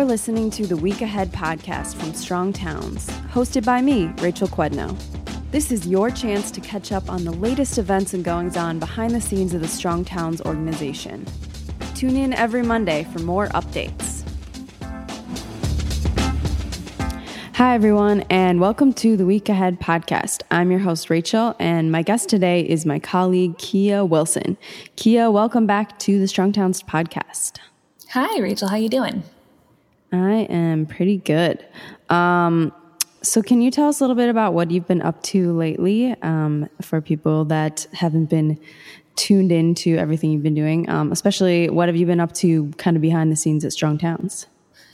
You're listening to the Week Ahead podcast from Strong Towns, hosted by me, Rachel Quednau. This is your chance to catch up on the latest events and goings on behind the scenes of the Strong Towns organization. Tune in every Monday for more updates. Hi, everyone, and welcome to the Week Ahead podcast. I'm your host, Rachel, and my guest today is my colleague, Kea Wilson. Kea, welcome back to the Strong Towns podcast. Hi, Rachel. How are you doing? I am pretty good. Um, so, can you tell us a little bit about what you've been up to lately um, for people that haven't been tuned into everything you've been doing? Um, especially, what have you been up to kind of behind the scenes at Strong Towns?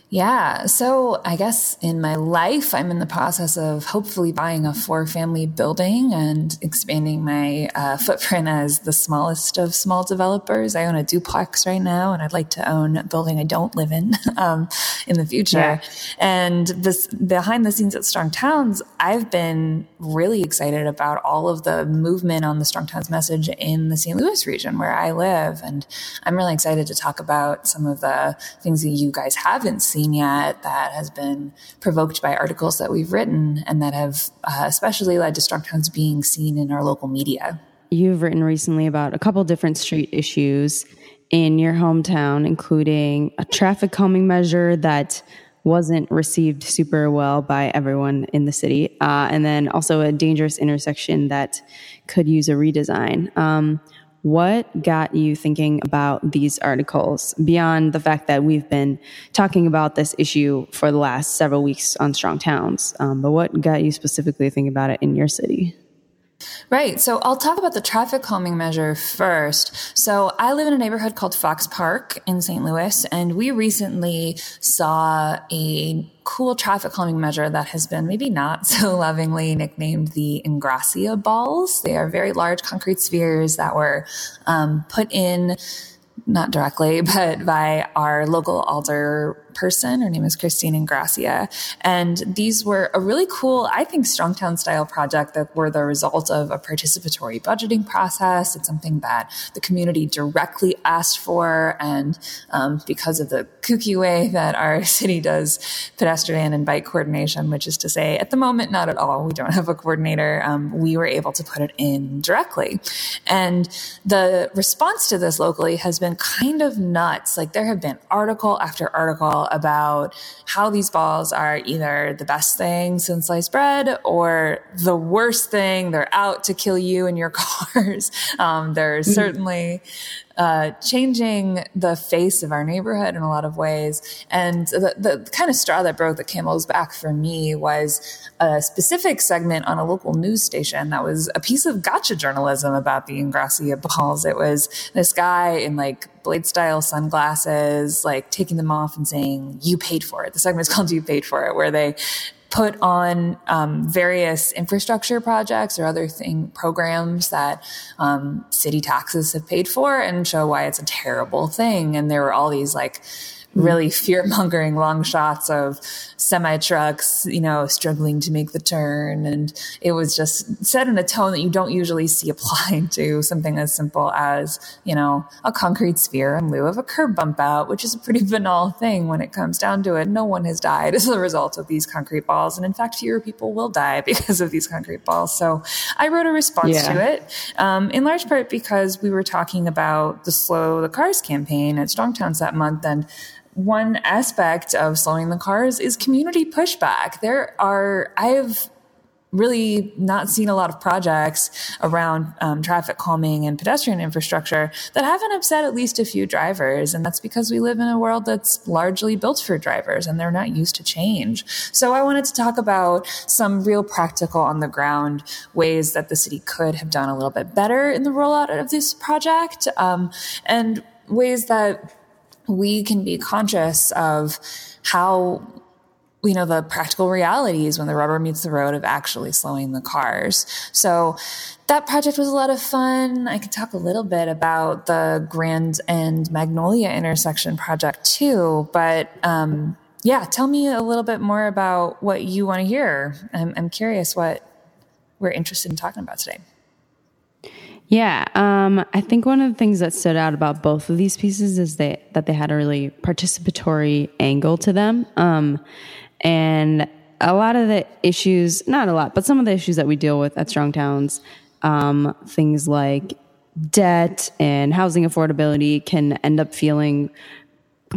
Yeah. So I guess in my life, I'm in the process of hopefully buying a four family building and expanding my uh, footprint as the smallest of small developers. I own a duplex right now and I'd like to own a building I don't live in um, in the future. Yeah. And this behind the scenes at Strong Towns, I've been really excited about all of the movement on the Strong Towns message in the St. Louis region where I live. And I'm really excited to talk about some of the things that you guys haven't seen seen yet that has been provoked by articles that we've written and that have uh, especially led to Strong Towns being seen in our local media. You've written recently about a couple different street issues in your hometown, including a traffic calming measure that wasn't received super well by everyone in the city, uh, and then also a dangerous intersection that could use a redesign. Um, what got you thinking about these articles beyond the fact that we've been talking about this issue for the last several weeks on Strong Towns? Um, but what got you specifically thinking about it in your city? Right. So I'll talk about the traffic calming measure first. So I live in a neighborhood called Fox Park in St. Louis, and we recently saw a cool traffic calming measure that has been maybe not so lovingly nicknamed the Ingrassia balls. They are very large concrete spheres that were um, put in not directly, but by our local alder person. Her name is Christine Ingrassia. And these were a really cool, I think, Strongtown style project that were the result of a participatory budgeting process. It's something that the community directly asked for. And um, because of the kooky way that our city does pedestrian and bike coordination, which is to say, at the moment, not at all. We don't have a coordinator. Um, we were able to put it in directly. And the response to this locally has been kind of nuts. Like there have been article after article about how these balls are either the best thing since sliced bread or the worst thing. They're out to kill you and your cars. Um, they're mm-hmm. certainly uh, changing the face of our neighborhood in a lot of ways. And the, the kind of straw that broke the camel's back for me was a specific segment on a local news station that was a piece of gotcha journalism about the Ingrassia balls. It was this guy in like blade style sunglasses, like taking them off and saying, you paid for it. The segment is called You Paid for It, where they put on um, various infrastructure projects or other thing programs that um, city taxes have paid for and show why it's a terrible thing. And there were all these like really fear mongering long shots of semi trucks, you know, struggling to make the turn. And it was just said in a tone that you don't usually see applied to something as simple as, you know, a concrete sphere in lieu of a curb bump out, which is a pretty banal thing when it comes down to it. No one has died as a result of these concrete balls. And in fact, fewer people will die because of these concrete balls. So I wrote a response yeah. to it, um, in large part because we were talking about the Slow the Cars campaign at Strongtowns that month. And one aspect of slowing the cars is community pushback. There are, I've really not seen a lot of projects around um, traffic calming and pedestrian infrastructure that haven't upset at least a few drivers. And that's because we live in a world that's largely built for drivers and they're not used to change. So I wanted to talk about some real practical on the ground ways that the city could have done a little bit better in the rollout of this project um, and ways that we can be conscious of how you know the practical realities when the rubber meets the road of actually slowing the cars. So that project was a lot of fun. I could talk a little bit about the grand and magnolia intersection project too but um, yeah tell me a little bit more about what you want to hear. I'm, I'm curious what we're interested in talking about today Yeah, um, I think one of the things that stood out about both of these pieces is they, that they had a really participatory angle to them. Um, and a lot of the issues, not a lot, but some of the issues that we deal with at Strong Towns, um, things like debt and housing affordability can end up feeling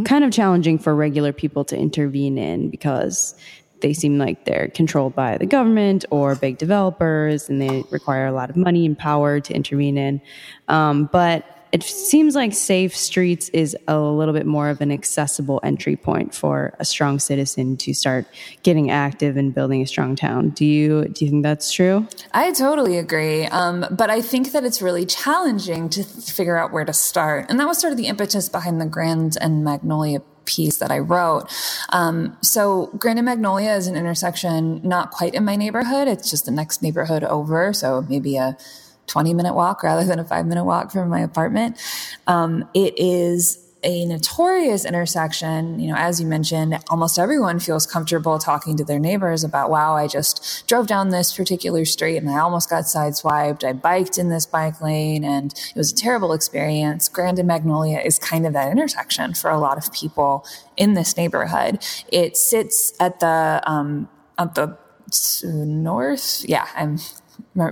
kind of challenging for regular people to intervene in because they seem like they're controlled by the government or big developers and they require a lot of money and power to intervene in. Um, but it seems like safe streets is a little bit more of an accessible entry point for a strong citizen to start getting active and building a strong town. Do you do you think that's true? I totally agree, um, but I think that it's really challenging to figure out where to start, and that was sort of the impetus behind the Grand and Magnolia piece that I wrote. Um, so Grand and Magnolia is an intersection not quite in my neighborhood. It's just the next neighborhood over. So maybe a 20 minute walk rather than a five minute walk from my apartment. Um, it is a notorious intersection. You know, as you mentioned, almost everyone feels comfortable talking to their neighbors about, wow, I just drove down this particular street and I almost got sideswiped. I biked in this bike lane and it was a terrible experience. Grand and Magnolia is kind of that intersection for a lot of people in this neighborhood. It sits at the, um, at the north. Yeah, I'm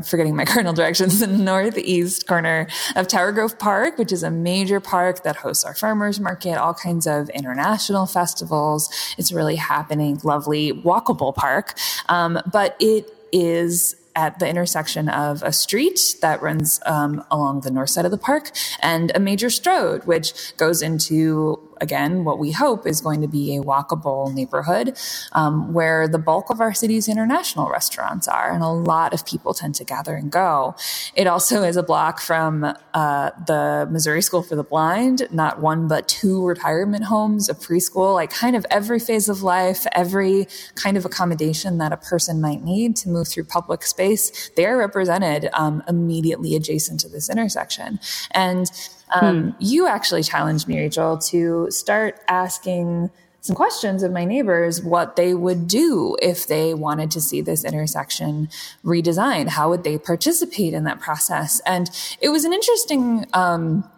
forgetting my cardinal directions, the northeast corner of Tower Grove Park, which is a major park that hosts our farmers market, all kinds of international festivals. It's a really happening, lovely, walkable park. Um, but it is at the intersection of a street that runs um, along the north side of the park and a major stroad, which goes into again, what we hope is going to be a walkable neighborhood um, where the bulk of our city's international restaurants are, and a lot of people tend to gather and go. It also is a block from uh, the Missouri School for the Blind, not one but two retirement homes, a preschool, like kind of every phase of life, every kind of accommodation that a person might need to move through public space. They are represented um, immediately adjacent to this intersection. And um, hmm. You actually challenged me, Rachel, to start asking some questions of my neighbors what they would do if they wanted to see this intersection redesigned. How would they participate in that process? And it was an interesting. Um,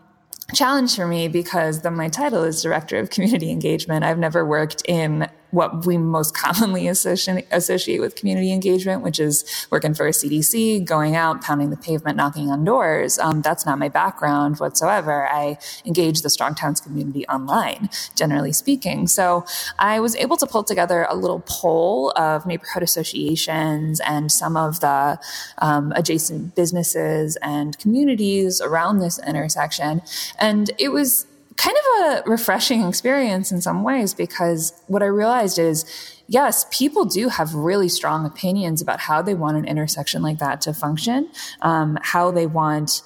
challenge for me because the, my title is director of community engagement. I've never worked in what we most commonly associate, with community engagement, which is working for a CDC, going out, pounding the pavement, knocking on doors. Um, that's not my background whatsoever. I engage the Strong Towns community online, generally speaking. So I was able to pull together a little poll of neighborhood associations and some of the um, adjacent businesses and communities around this intersection. And it was kind of a refreshing experience in some ways because what I realized is yes, people do have really strong opinions about how they want an intersection like that to function, um, how they want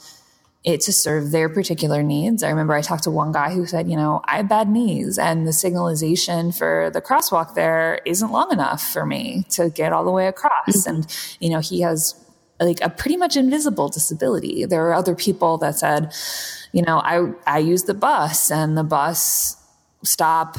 it to serve their particular needs. I remember I talked to one guy who said, you know, I have bad knees and the signalization for the crosswalk there isn't long enough for me to get all the way across. Mm-hmm. And, you know, he has like a pretty much invisible disability. There are other people that said, you know, I, I use the bus and the bus stop,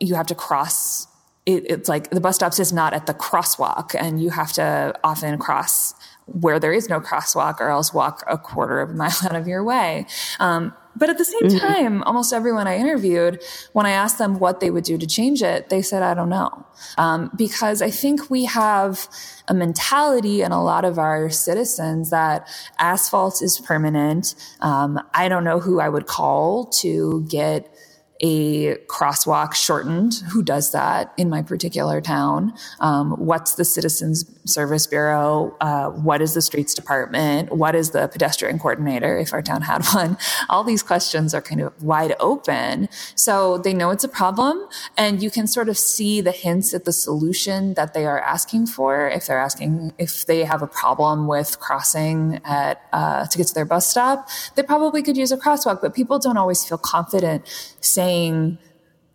you have to cross. It, it's like the bus stop is not at the crosswalk and you have to often cross where there is no crosswalk or else walk a quarter of a mile out of your way. Um, but at the same mm-hmm. time, almost everyone I interviewed, when I asked them what they would do to change it, they said, I don't know. Um, because I think we have a mentality in a lot of our citizens that asphalt is permanent. Um, I don't know who I would call to get a crosswalk shortened. Who does that in my particular town? Um, what's the Citizens Service Bureau? Uh, what is the Streets Department? What is the pedestrian coordinator if our town had one? All these questions are kind of wide open. So they know it's a problem and you can sort of see the hints at the solution that they are asking for. If they're asking if they have a problem with crossing at, uh, to get to their bus stop, they probably could use a crosswalk, but people don't always feel confident saying,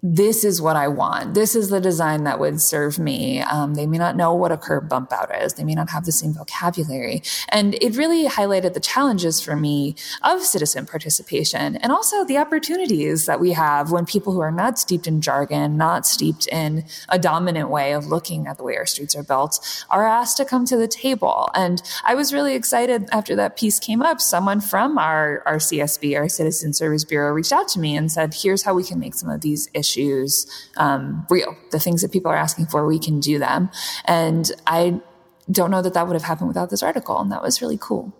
this is what I want. This is the design that would serve me. Um, they may not know what a curb bump out is. They may not have the same vocabulary. And it really highlighted the challenges for me of citizen participation and also the opportunities that we have when people who are not steeped in jargon, not steeped in a dominant way of looking at the way our streets are built, are asked to come to the table. And I was really excited after that piece came up. Someone from our, our CSB, our Citizen Service Bureau, reached out to me and said, here's how we can make some of these issues issues um, real. The things that people are asking for, we can do them. And I don't know that that would have happened without this article. And that was really cool.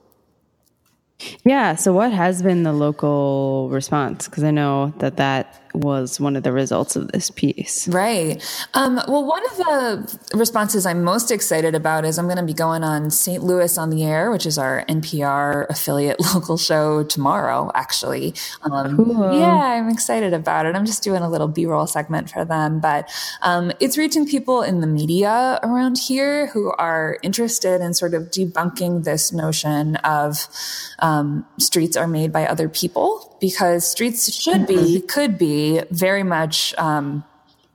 Yeah. So, what has been the local response? Because I know that that was one of the results of this piece. Right. Um, well, one of the responses I'm most excited about is I'm going to be going on St. Louis on the Air, which is our NPR affiliate local show tomorrow, actually. Um, cool. Yeah, I'm excited about it. I'm just doing a little B roll segment for them, but um, it's reaching people in the media around here who are interested in sort of debunking this notion of um, streets are made by other people because streets should be, mm-hmm. could very much, um,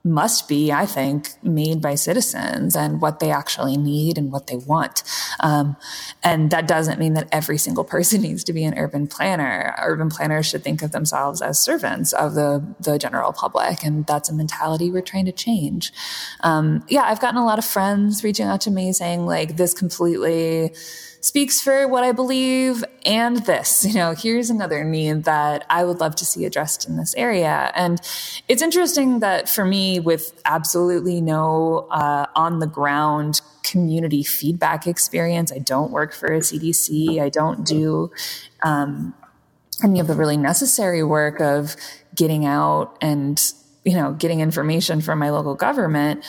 must be, I think, made by citizens and what they actually need and what they want. Um, and that doesn't mean that every single person needs to be an urban planner. Urban planners should think of themselves as servants of the, the general public. And that's a mentality we're trying to change. Um, yeah, I've gotten a lot of friends reaching out to me saying, like, this completely, speaks for what I believe and this. You know, here's another need that I would love to see addressed in this area. And it's interesting that for me, with absolutely no uh, on the ground community feedback experience, I don't work for a CDC, I don't do um, any of the really necessary work of getting out and you know getting information from my local government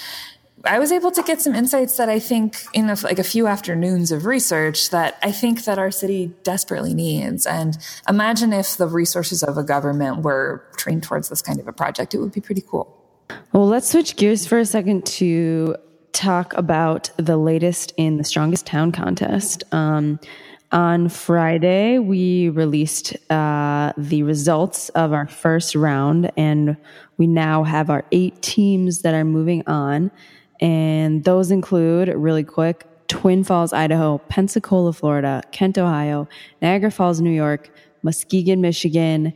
I was able to get some insights that I think in a, like a few afternoons of research that I think that our city desperately needs. And imagine if the resources of a government were trained towards this kind of a project, it would be pretty cool. Well, let's switch gears for a second to talk about the latest in the Strongest Town contest. Um, on Friday, we released uh, the results of our first round, and we now have our eight teams that are moving on. And those include, really quick, Twin Falls, Idaho, Pensacola, Florida, Kent, Ohio, Niagara Falls, New York, Muskegon, Michigan,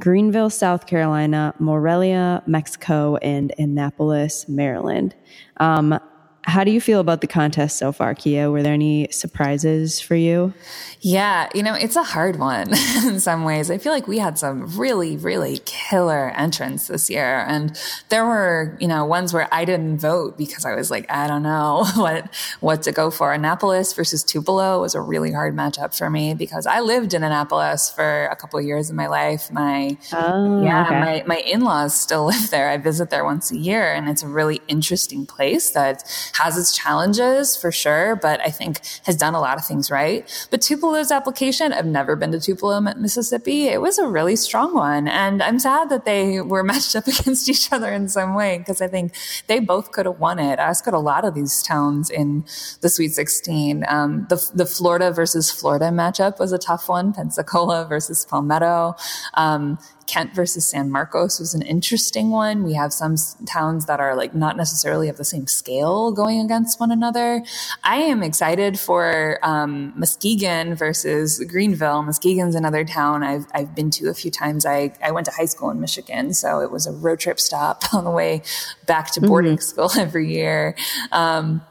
Greenville, South Carolina, Morelia, Mexico, and Annapolis, Maryland. Um, how do you feel about the contest so far, Kea? Were there any surprises for you? Yeah, you know, it's a hard one in some ways. I feel like we had some really, really killer entrants this year. And there were, you know, ones where I didn't vote because I was like, I don't know what, what to go for. Annapolis versus Tupelo was a really hard matchup for me because I lived in Annapolis for a couple of years of my life. My, oh, yeah, okay. my, my in-laws still live there. I visit there once a year and it's a really interesting place that has its challenges for sure, but I think has done a lot of things right. But Tupelo's application, I've never been to Tupelo, Mississippi. It was a really strong one. And I'm sad that they were matched up against each other in some way because I think they both could have won it, as could a lot of these towns in the Sweet 16. Um, the, the Florida versus Florida matchup was a tough one. Pensacola versus Palmetto. Um, Kent versus San Marcos was an interesting one. We have some towns that are like not necessarily of the same scale going against one another. I am excited for um, Muskegon versus Greenville. Muskegon's another town I've, I've been to a few times. I, I went to high school in Michigan, so it was a road trip stop on the way back to boarding mm-hmm. school every year. Um,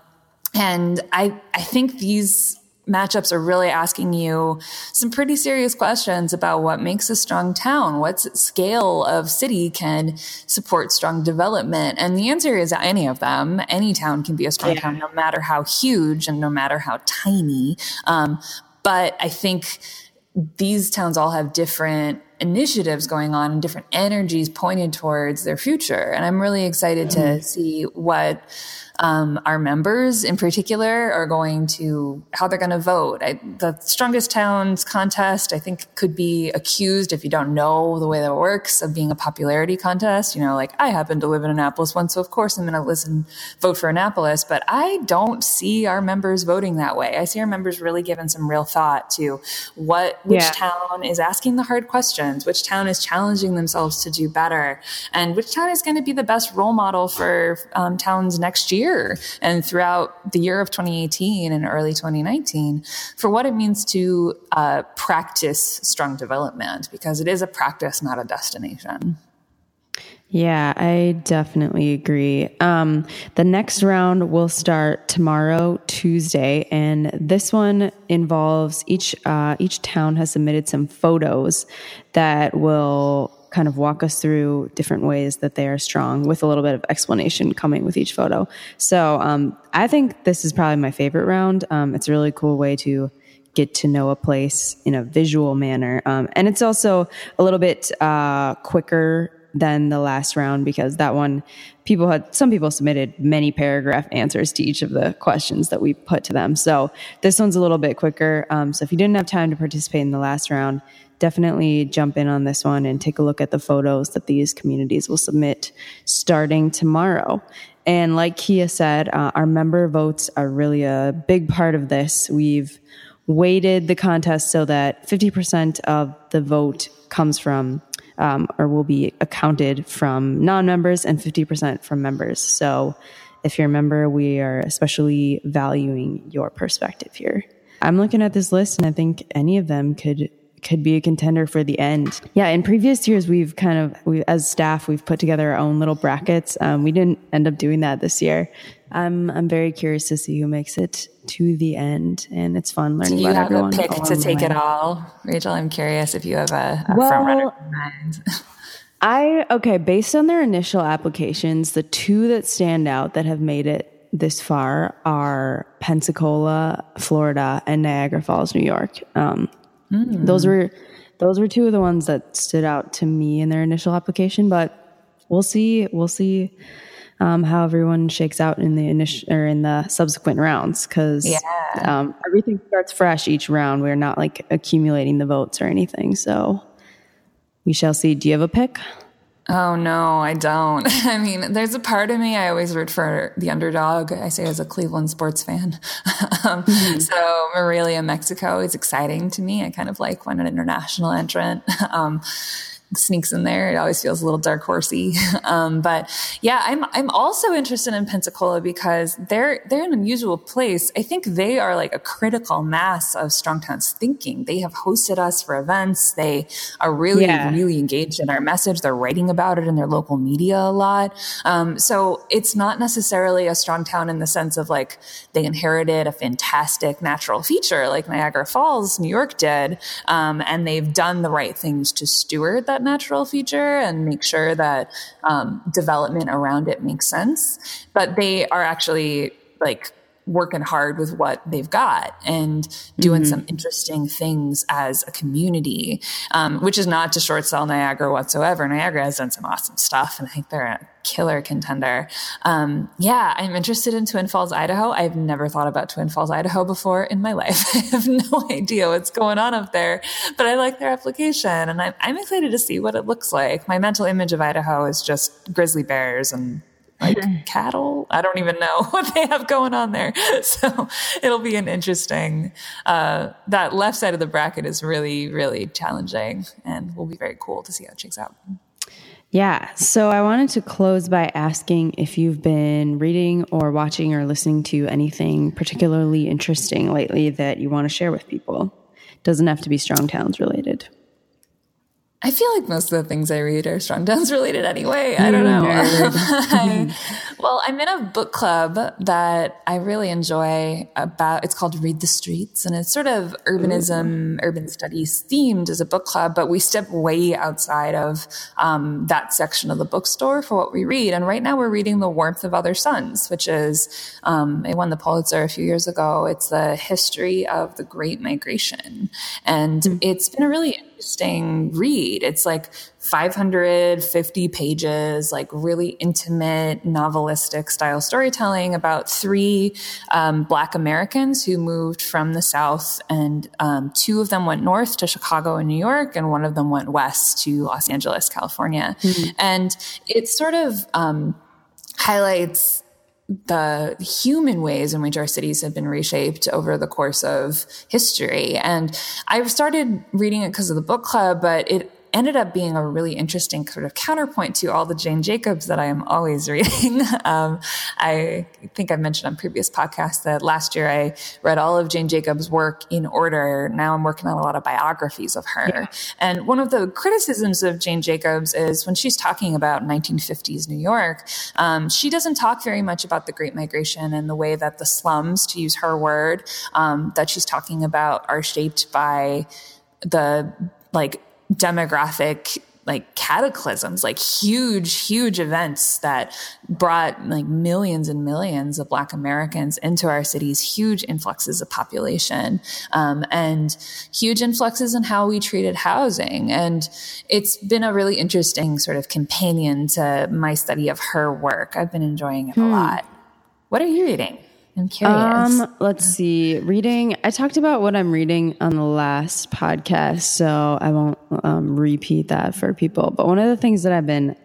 and I, I think these matchups are really asking you some pretty serious questions about what makes a strong town. What scale of city can support strong development? And the answer is any of them. Any town can be a strong yeah. town, no matter how huge and no matter how tiny. Um, but I think these towns all have different initiatives going on and different energies pointed towards their future. And I'm really excited mm-hmm. to see what Um, our members in particular are going to how they're going to vote. I, the strongest towns contest, I think, could be accused if you don't know the way that works of being a popularity contest. You know, like I happen to live in Annapolis once, so of course I'm going to listen, vote for Annapolis. But I don't see our members voting that way. I see our members really giving some real thought to what which yeah. town is asking the hard questions, which town is challenging themselves to do better, and which town is going to be the best role model for um, towns next year and throughout the year of 2018 and early 2019 for what it means to uh, practice strong development because it is a practice, not a destination. Yeah, I definitely agree. Um, the next round will start tomorrow, Tuesday, and this one involves each uh, each town has submitted some photos that will kind of walk us through different ways that they are strong, with a little bit of explanation coming with each photo. So um, I think this is probably my favorite round. Um, it's a really cool way to get to know a place in a visual manner, um, and it's also a little bit uh, quicker than the last round because that one people had some people submitted many paragraph answers to each of the questions that we put to them. So this one's a little bit quicker. Um, so if you didn't have time to participate in the last round definitely jump in on this one and take a look at the photos that these communities will submit starting tomorrow. And like Kea said uh, our member votes are really a big part of this. We've weighted the contest so that 50% of the vote comes from um, or will be accounted from non-members and 50% from members. So if you're a member, we are especially valuing your perspective here. I'm looking at this list and I think any of them could could be a contender for the end. Yeah, in previous years, we've kind of, we, as staff, we've put together our own little brackets. Um, we didn't end up doing that this year. I'm I'm very curious to see who makes it to the end, and it's fun learning Do you have a pick to take it all, Rachel? I'm curious if you have a, a well, front runner in mind. I okay, based on their initial applications, the two that stand out that have made it this far are Pensacola, Florida, and Niagara Falls, New York. Um, mm. Those were those were two of the ones that stood out to me in their initial application, but we'll see. We'll see um, how everyone shakes out in the initial or in the subsequent rounds because yeah. um, everything starts fresh each round. We're not like accumulating the votes or anything. So we shall see. Do you have a pick? Oh no, I don't. I mean, there's a part of me I always root for the underdog. I say as a Cleveland sports fan. um, mm-hmm. So Morelia, Mexico is exciting to me. I kind of like when an international entrant. Sneaks in there. It always feels a little dark horsey. Um, but yeah, I'm I'm also interested in Pensacola because they're they're an unusual place. I think they are like a critical mass of Strongtowns thinking. They have hosted us for events. They are really yeah. really engaged in our message. They're writing about it in their local media a lot. Um, so it's not necessarily a strong town in the sense of like they inherited a fantastic natural feature like Niagara Falls, New York did, um, and they've done the right things to steward that natural feature and make sure that um, development around it makes sense. But they are actually like working hard with what they've got and doing mm-hmm. some interesting things as a community, um, which is not to short sell Niagara whatsoever. Niagara has done some awesome stuff, and I think they're a killer contender. Um, yeah, I'm interested in Twin Falls, Idaho. I've never thought about Twin Falls, Idaho before in my life. I have no idea what's going on up there, but I like their application, and I'm, I'm excited to see what it looks like. My mental image of Idaho is just grizzly bears and like cattle. I don't even know what they have going on there. So it'll be an interesting, uh, that left side of the bracket is really, really challenging and will be very cool to see how it shakes out. Yeah. So I wanted to close by asking if you've been reading or watching or listening to anything particularly interesting lately that you want to share with people. Doesn't have to be Strong Towns related. I feel like most of the things I read are Strongtowns related anyway. I don't know. I, well, I'm in a book club that I really enjoy about, it's called Read the Streets and it's sort of urbanism, Ooh. urban studies themed as a book club, but we step way outside of um, that section of the bookstore for what we read. And right now we're reading The Warmth of Other Suns, which is, um, it won the Pulitzer a few years ago. It's the history of the Great Migration. And mm-hmm. it's been a really interesting read. It's like 550 pages, like really intimate novelistic style storytelling about three um, Black Americans who moved from the South, and um, two of them went north to Chicago and New York, and one of them went west to Los Angeles, California. Mm-hmm. And it sort of um, highlights the human ways in which our cities have been reshaped over the course of history. And I started reading it because of the book club, but it ended up being a really interesting sort of counterpoint to all the Jane Jacobs that I am always reading. um, I think I've mentioned on previous podcasts that last year I read all of Jane Jacobs' work in order. Now I'm working on a lot of biographies of her. Yeah. And one of the criticisms of Jane Jacobs is when she's talking about 1950s New York, um, she doesn't talk very much about the Great Migration and the way that the slums, to use her word, um, that she's talking about are shaped by the like demographic like cataclysms, like huge, huge events that brought like millions and millions of Black Americans into our cities, huge influxes of population, um, and huge influxes in how we treated housing. And it's been a really interesting sort of companion to my study of her work. I've been enjoying it hmm. a lot. What are you reading? I'm curious. Um, let's see. Reading. I talked about what I'm reading on the last podcast, so I won't um, repeat that for people. But one of the things that I've been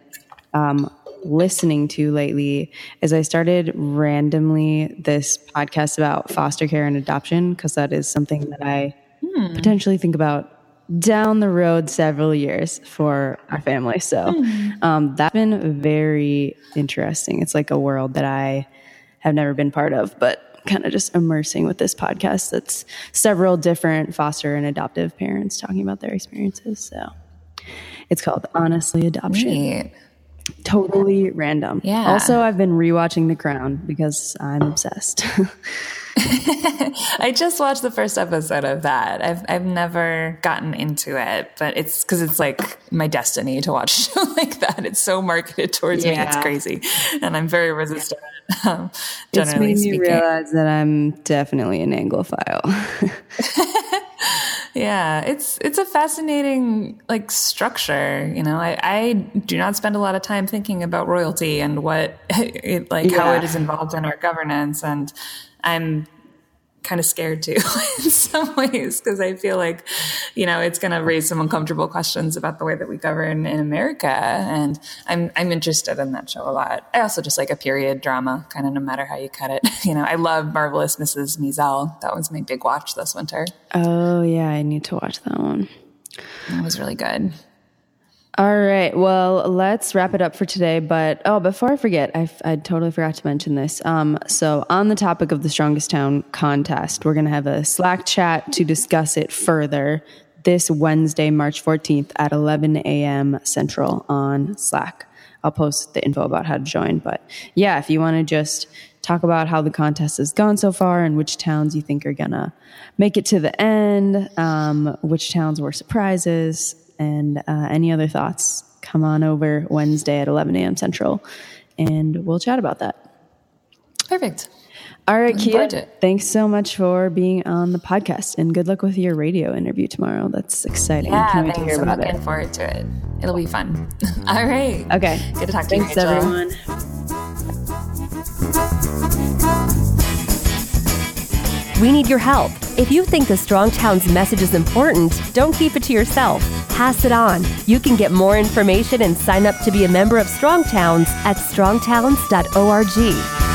um, listening to lately is I started randomly this podcast about foster care and adoption because that is something that I hmm. potentially think about down the road several years for our family. So hmm. um, that's been very interesting. It's like a world that I have never been part of, but kind of just immersing with this podcast that's several different foster and adoptive parents talking about their experiences. So it's called Honestly Adoption. Neat. Totally random. Yeah. Also, I've been rewatching The Crown because I'm obsessed. I just watched the first episode of that. I've I've never gotten into it, but it's because it's like my destiny to watch a show like that. It's so marketed towards yeah. me, it's crazy, and I'm very resistant. Um, it's made me realize that I'm definitely an Anglophile. yeah, it's it's a fascinating like structure. You know, I, I do not spend a lot of time thinking about royalty and what it, like yeah. how it is involved in our governance and I'm kind of scared too in some ways because I feel like, you know, it's going to raise some uncomfortable questions about the way that we govern in America. And I'm, I'm interested in that show a lot. I also just like a period drama, kind of no matter how you cut it. You know, I love Marvelous Mrs. Maisel. That was my big watch this winter. Oh, yeah. I need to watch that one. It was really good. All right. Well, let's wrap it up for today. But oh, before I forget, I, I totally forgot to mention this. Um, so, on the topic of the Strongest Town contest, we're going to have a Slack chat to discuss it further this Wednesday, March 14th at 11 a.m. Central on Slack. I'll post the info about how to join. But yeah, if you want to just talk about how the contest has gone so far and which towns you think are going to make it to the end, um, which towns were surprises, and uh, any other thoughts, come on over Wednesday at 11 a.m. Central and we'll chat about that. Perfect. All right, Kea, thanks so much for being on the podcast and good luck with your radio interview tomorrow. That's exciting. Yeah, Can't wait thanks. to hear about I'm looking it. forward to it. It'll be fun. All right. Okay. Good to talk to thanks, you, everyone. We need your help. If you think the Strong Towns message is important, don't keep it to yourself. Pass it on. You can get more information and sign up to be a member of Strong Towns at strongtowns.org.